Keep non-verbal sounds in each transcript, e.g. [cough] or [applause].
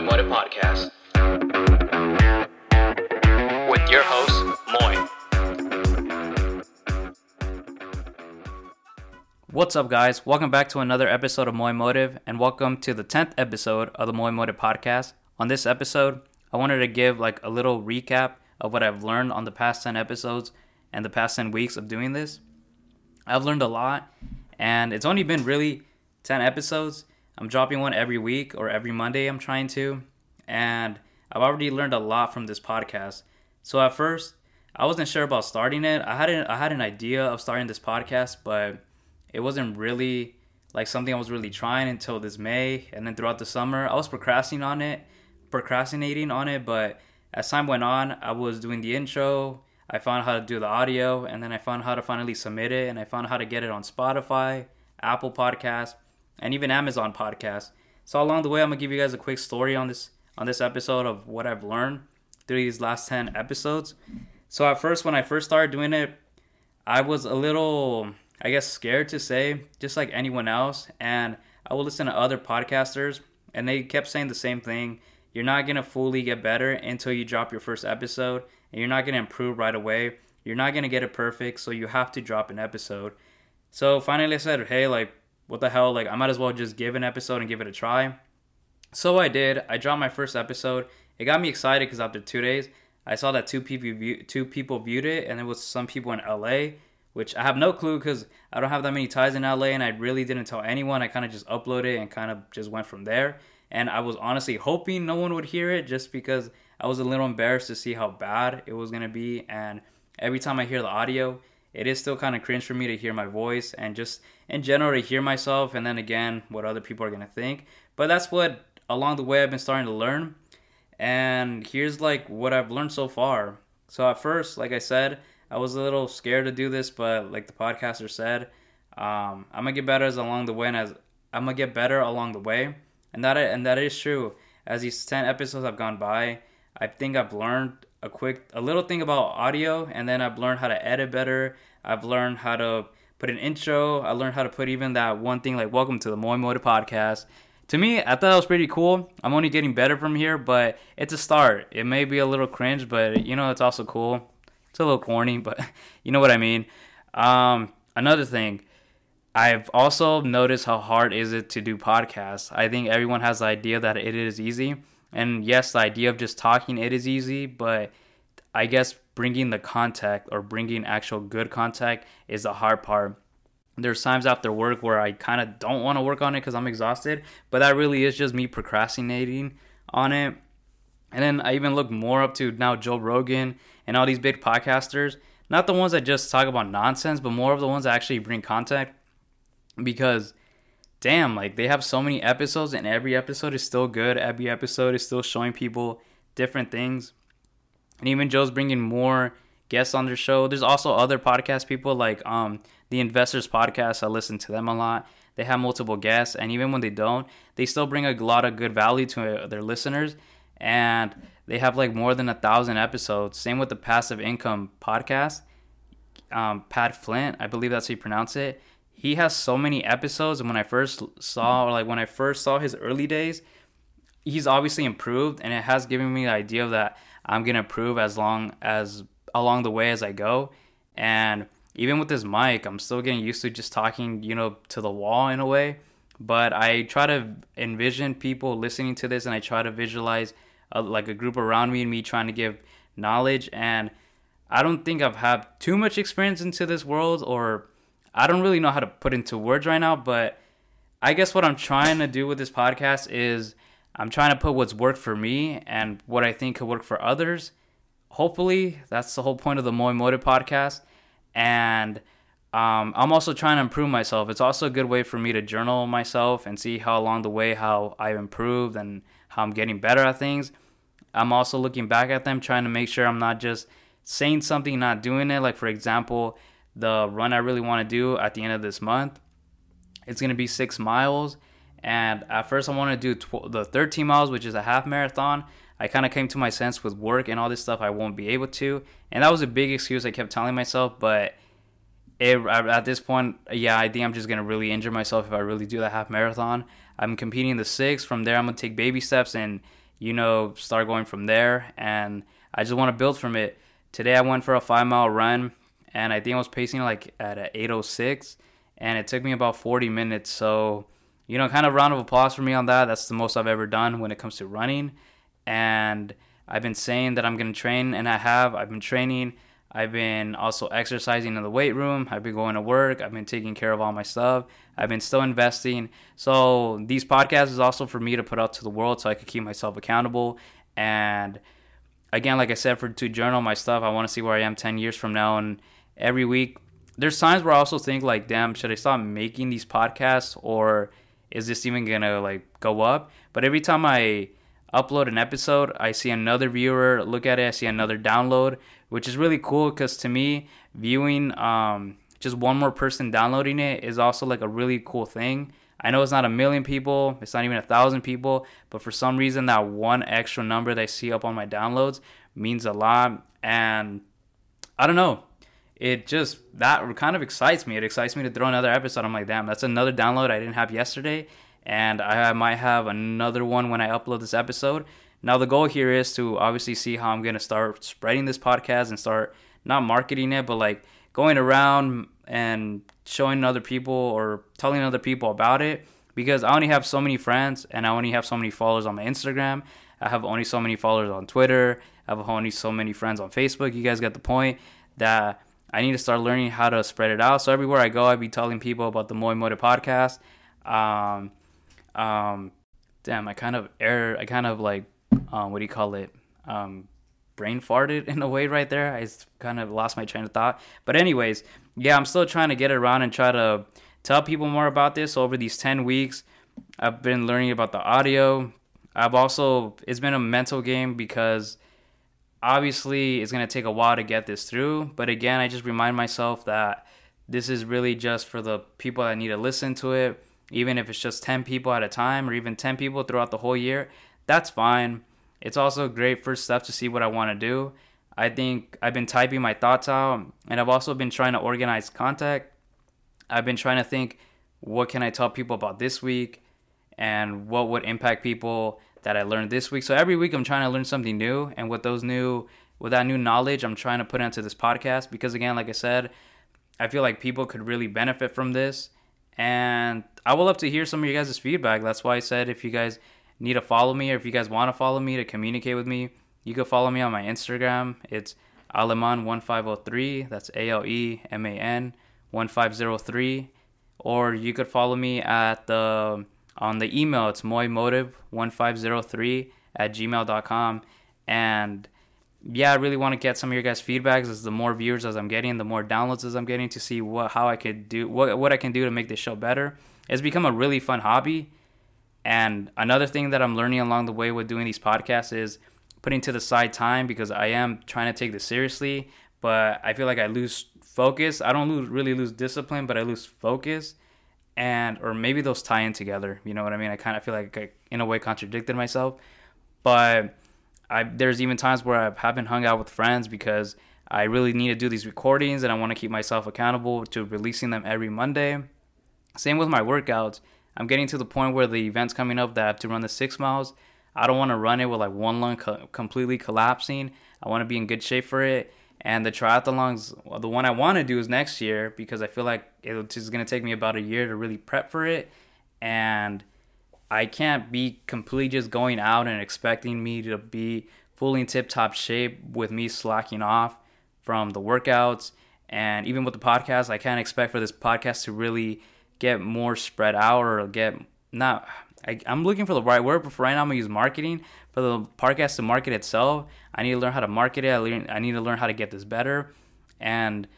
Moy Motive Podcast with your host, Moy. What's up, guys? Welcome back to another episode of Moy Motive, and welcome to the 10th episode of the Moy Motive podcast. On this episode, I wanted to give like a little recap of what I've learned on the past 10 episodes and the past 10 weeks of doing this. I've learned a lot, and it's only been really 10 episodes. I'm dropping one every week or every Monday, I'm trying to, and I've already learned a lot from this podcast. So at first, I wasn't sure about starting it. I had an, I had an idea of starting this podcast, but it wasn't really like something I was really trying until this May, and then throughout the summer, I was procrastinating on it, procrastinating on it. But as time went on, I was doing the intro. I found how to do the audio, and then I found how to finally submit it, and I found how to get it on Spotify, Apple Podcasts, and even Amazon Podcasts. So along the way, I'm gonna give you guys a quick story on this on this episode of what I've learned through these last ten episodes. So at first, when I first started doing it, I was a little I guess, scared to say, just like anyone else. And I would listen to other podcasters, and they kept saying the same thing. You're not to fully get better until you drop your first episode, and you're not to improve right away. You're not to get it perfect, so you have to drop an episode. So finally, I said, hey, like, what the hell? Like, I might as well just give an episode and give it a try. So I did. I dropped my first episode. It got me excited because after two days, I saw that two people view, two people viewed it, and it was some people in LA which I have no clue because I don't have that many ties in LA and I really didn't tell anyone. I kind of just uploaded and kind of just went from there. And I was honestly hoping no one would hear it just because I was a little embarrassed to see how bad it was going to be. And every time I hear the audio, it is still kind of cringe for me to hear my voice and just in general to hear myself and then again what other people are going to think. But that's what along the way I've been starting to learn. And here's like what I've learned so far. So at first, like I said, I was a little scared to do this, but like the podcaster said, um, I'm gonna get better as along the way, and as I'm gonna get better along the way, and that and that is true. As these ten episodes have gone by, I think I've learned a quick, a little thing about audio, and then I've learned how to edit better. I've learned how to put an intro. I learned how to put even that one thing like "Welcome to the Moy Motive Podcast." To me, I thought that was pretty cool. I'm only getting better from here, but it's a start. It may be a little cringe, but you know, it's also cool. It's a little corny, but [laughs] you know what I mean. Um, another thing, I've also noticed how hard is it to do podcasts. I think everyone has the idea that it is easy, and yes, the idea of just talking it is easy, but I guess bringing the contact or bringing actual good contact is the hard part. There's times after work where I kind of don't want to work on it because I'm exhausted, but that really is just me procrastinating on it. And then I even look more up to now Joe Rogan and all these big podcasters, not the ones that just talk about nonsense, but more of the ones that actually bring contact Because, damn, like they have so many episodes, and every episode is still good. Every episode is still showing people different things. And even Joe's bringing more guests on their show. There's also other podcast people like um, the Investors Podcast. I listen to them a lot. They have multiple guests, and even when they don't, they still bring a lot of good value to their listeners. And they have like more than a thousand episodes. Same with the Passive Income podcast. Um, Pat Flint, I believe that's how you pronounce it. He has so many episodes, and when I first saw, or like when I first saw his early days, he's obviously improved, and it has given me the idea that I'm gonna improve as long as along the way as I go. And even with this mic, I'm still getting used to just talking, you know, to the wall in a way. But I try to envision people listening to this, and I try to visualize a, like a group around me and me trying to give knowledge and I don't think I've had too much experience into this world or I don't really know how to put into words right now, but I guess what I'm trying to do with this podcast is I'm trying to put what's worked for me and what I think could work for others. Hopefully, that's the whole point of the Moy Motive podcast. And um, I'm also trying to improve myself. It's also a good way for me to journal myself and see how along the way how I've improved and how I'm getting better at things. I'm also looking back at them, trying to make sure I'm not just saying something, not doing it. Like, for example, the run I really want to do at the end of this month, it's going to be six miles. And at first, I want to do tw- the 13 miles, which is a half marathon. I kind of came to my sense with work and all this stuff, I won't be able to. And that was a big excuse I kept telling myself. But it, at this point, yeah, I think I'm just going to really injure myself if I really do the half marathon. I'm competing the six. From there, I'm going to take baby steps and you know, start going from there. And I just want to build from it. Today I went for a five mile run, and I think I was pacing like at 806, and it took me about 40 minutes. So, you know, kind of round of applause for me on that. That's the most I've ever done when it comes to running. And I've been saying that I'm going to train, and I have. I've been training. I've been also exercising in the weight room. I've been going to work. I've been taking care of all my stuff. I've been still investing. So these podcasts is also for me to put out to the world so I could keep myself accountable. And again, like I said, for to journal my stuff, I want to see where I am 10 years from now. And every week, there's times where I also think like, damn, should I stop making these podcasts or is this even gonna like go up? But every time I upload an episode, I see another viewer look at it, I see another download, which is really cool because to me, viewing um, just one more person downloading it is also like a really cool thing. I know it's not a million people, it's not even a thousand people, but for some reason, that one extra number that I see up on my downloads means a lot. And I don't know, it just that kind of excites me. It excites me to throw another episode. I'm like, damn, that's another download I didn't have yesterday and I might have another one when I upload this episode. Now, the goal here is to obviously see how I'm to start spreading this podcast and start not marketing it, but like going around and showing other people or telling other people about it because I only have so many friends and I only have so many followers on my Instagram. I have only so many followers on Twitter. I have only so many friends on Facebook. You guys get the point that I need to start learning how to spread it out. So everywhere I go, I be telling people about the Moi Motive podcast. Um, um, damn, I kind of error. I kind of like, um, what do you call it? Um, brain farted in a way right there. I kind of lost my train of thought. But anyways, yeah, I'm still trying to get around and try to tell people more about this over these 10 weeks. I've been learning about the audio. I've also it's been a mental game because obviously it's going to take a while to get this through, but again, I just remind myself that this is really just for the people that need to listen to it even if it's just 10 people at a time or even 10 people throughout the whole year, that's fine. It's also a great first step to see what I want to do. I think I've been typing my thoughts out and I've also been trying to organize content. I've been trying to think what can I tell people about this week and what would impact people that I learned this week. So every week I'm trying to learn something new and with those new with that new knowledge I'm trying to put into this podcast because again like I said, I feel like people could really benefit from this and I would love to hear some of you guys' feedback. That's why I said if you guys need to follow me or if you guys want to follow me to communicate with me, you can follow me on my Instagram. It's Aleman1503. That's A L E M A N 1503. Or you could follow me at the on the email. It's moimotive1503 at gmail.com. And yeah, I really want to get some of your guys' feedbacks. As the more viewers as I'm getting, the more downloads as I'm getting to see what how I could do what what I can do to make this show better. It's become a really fun hobby. And another thing that I'm learning along the way with doing these podcasts is putting to the side time because I am trying to take this seriously, but I feel like I lose focus. I don't lose, really lose discipline, but I lose focus. And or maybe those tie in together. You know what I mean? I kind of feel like I, in a way contradicted myself, but I there's even times where I haven't hung out with friends because I really need to do these recordings and I want to keep myself accountable to releasing them every Monday. Same with my workouts. I'm getting to the point where the event's coming up that I have to run the six miles. I don't want to run it with like one lung co- completely collapsing. I want to be in good shape for it. And the triathlons, well, the one I want to do is next year because I feel like it's going to take me about a year to really prep for it. And I can't be completely just going out and expecting me to be fully in tip top shape with me slacking off from the workouts. And even with the podcast, I can't expect for this podcast to really get more spread out or get not. I, am looking for the right word, but for right now, I'm gonna use marketing for the podcast to market itself. I need to learn how to market it. I, learn, I need to learn how to get this better. And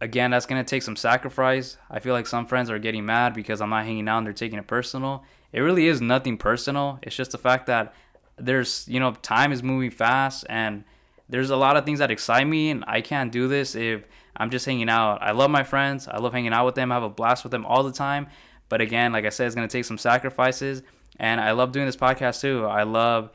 again, that's gonna take some sacrifice. I feel like some friends are getting mad because I'm not hanging out and they're taking it personal it really is nothing personal. It's just the fact that there's, you know, time is moving fast and there's a lot of things that excite me and I can't do this if I'm just hanging out. I love my friends. I love hanging out with them. I have a blast with them all the time. But again, like I said, it's going to take some sacrifices and I love doing this podcast too. I love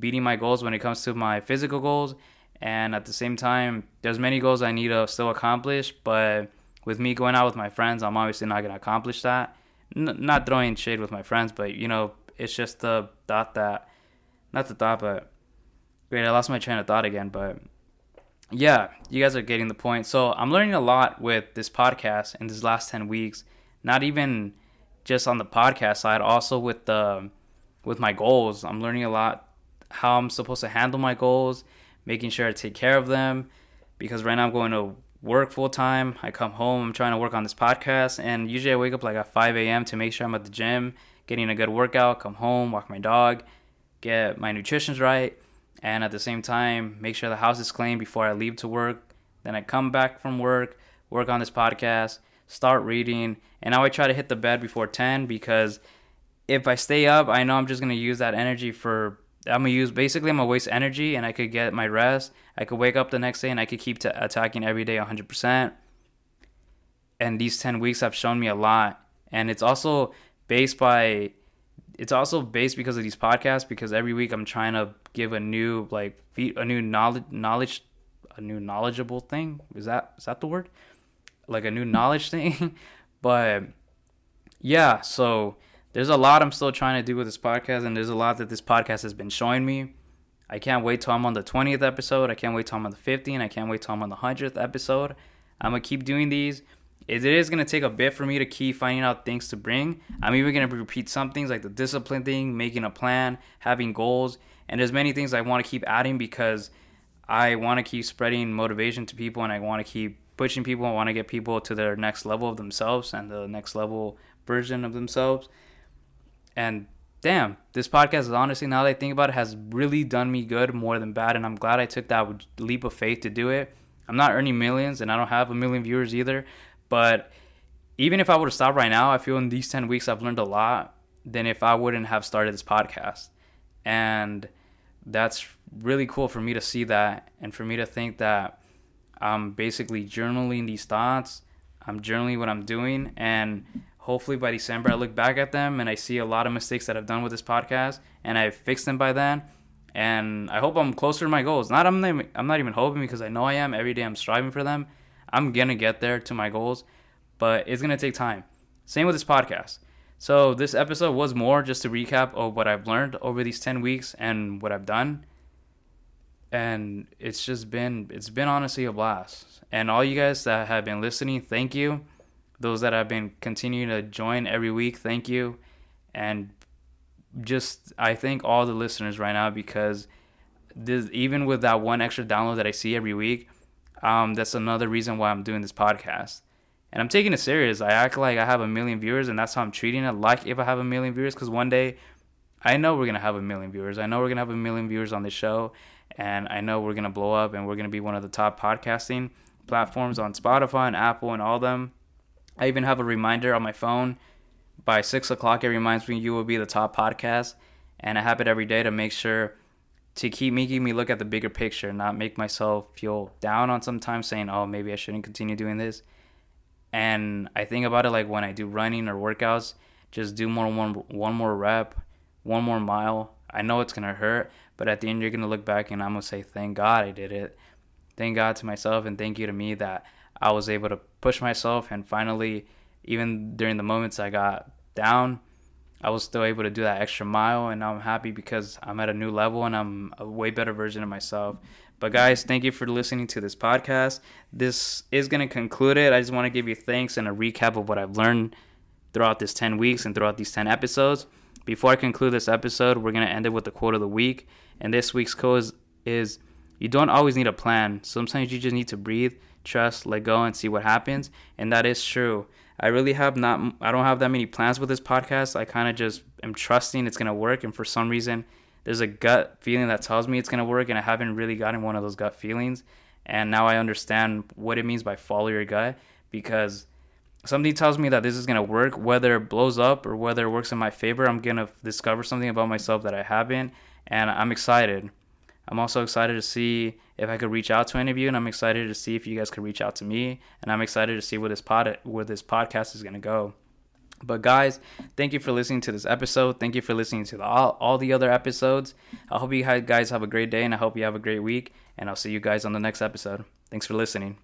beating my goals when it comes to my physical goals and at the same time there's many goals I need to still accomplish, but with me going out with my friends, I'm obviously not going to accomplish that n- not throwing shade with my friends, but you know, it's just the thought that not the thought, but great. I lost my train of thought again, but yeah, you guys are getting the point. So I'm learning a lot with this podcast in these last ten weeks. Not even just on the podcast side, also with the with my goals. I'm learning a lot how I'm supposed to handle my goals, making sure I take care of them. Because right now I'm going to work full time. I come home, I'm trying to work on this podcast, and usually I wake up like at 5 a.m. to make sure I'm at the gym, getting a good workout, come home, walk my dog, get my nutrition's right, and at the same time, make sure the house is clean before I leave to work. Then I come back from work, work on this podcast, start reading, and I try to hit the bed before 10 because if I stay up, I know I'm just gonna use that energy for I'm gonna use basically I'm gonna waste energy and I could get my rest. I could wake up the next day and I could keep t- attacking every day 100%. And these 10 weeks have shown me a lot. And it's also based by it's also based because of these podcasts because every week I'm trying to give a new like a new knowledge knowledge a new knowledgeable thing. Is that is that the word? Like a new knowledge thing. [laughs] but yeah, so there's a lot I'm still trying to do with this podcast, and there's a lot that this podcast has been showing me. I can't wait till I'm on the 20th episode. I can't wait till I'm on the 50th. And I can't wait till I'm on the 100th episode. I'm going to keep doing these. It is going to take a bit for me to keep finding out things to bring. I'm even going to repeat some things like the discipline thing, making a plan, having goals. And there's many things I want to keep adding because I want to keep spreading motivation to people and I want to keep pushing people. I want to get people to their next level of themselves and the next level version of themselves. And damn, this podcast is honestly, now that I think about it, has really done me good more than bad. And I'm glad I took that leap of faith to do it. I'm not earning millions and I don't have a million viewers either. But even if I would have stopped right now, I feel in these 10 weeks I've learned a lot than if I wouldn't have started this podcast. And that's really cool for me to see that and for me to think that I'm basically journaling these thoughts. I'm journaling what I'm doing and hopefully by December I look back at them and I see a lot of mistakes that I've done with this podcast and I fixed them by then. And I hope I'm closer to my goals. Not I'm not, I'm not even hoping because I know I am. Every day I'm striving for them. I'm gonna get there to my goals, but it's gonna take time. Same with this podcast. So this episode was more just a recap of what I've learned over these 10 weeks and what I've done. And it's just been it's been honestly a blast. And all you guys that have been listening, thank you those that have been continuing to join every week, thank you. And just I thank all the listeners right now because this, even with that one extra download that I see every week, um, that's another reason why I'm doing this podcast. And I'm taking it serious. I act like I have a million viewers, and that's how I'm treating it. Like if I have a million viewers, because one day I know we're gonna have a million viewers. I know we're gonna have a million viewers on this show, and I know we're gonna blow up, and we're gonna be one of the top podcasting platforms on Spotify and Apple and all them. I even have a reminder on my phone. By six o'clock, it reminds me you will be the top podcast, and I have it every day to make sure to keep making me look at the bigger picture, not make myself feel down on sometimes saying, "Oh, maybe I shouldn't continue doing this." And I think about it like when I do running or workouts, just do more one one more rep, one more mile. I know it's gonna hurt, but at the end you're gonna look back and I'm gonna say, "Thank God I did it." Thank God to myself and thank you to me that I was able to push myself and finally, even during the moments I got down, I was still able to do that extra mile. And I'm happy because I'm at a new level and I'm a way better version of myself. But guys, thank you for listening to this podcast. This is going to conclude it. I just want to give you thanks and a recap of what I've learned throughout this 10 weeks and throughout these 10 episodes. Before I conclude this episode, we're going to end it with the quote of the week. And this week's quote is, is you don't always need a plan. Sometimes you just need to breathe trust, let go, and see what happens. And that is true. I really have not, I don't have that many plans with this podcast. I kind of just am trusting it's going to work. And for some reason, there's a gut feeling that tells me it's going to work. And I haven't really gotten one of those gut feelings. And now I understand what it means by follow your gut because something tells me that this is going to work, whether it blows up or whether it works in my favor. I'm going to discover something about myself that I haven't. And I'm excited. I'm also excited to see if I could reach out to any of you, and I'm excited to see if you guys could reach out to me, and I'm excited to see where this pod where this podcast is gonna go. But guys, thank you for listening to this episode. Thank you for listening to the, all, all the other episodes. I hope you guys have a great day, and I hope you have a great week. And I'll see you guys on the next episode. Thanks for listening.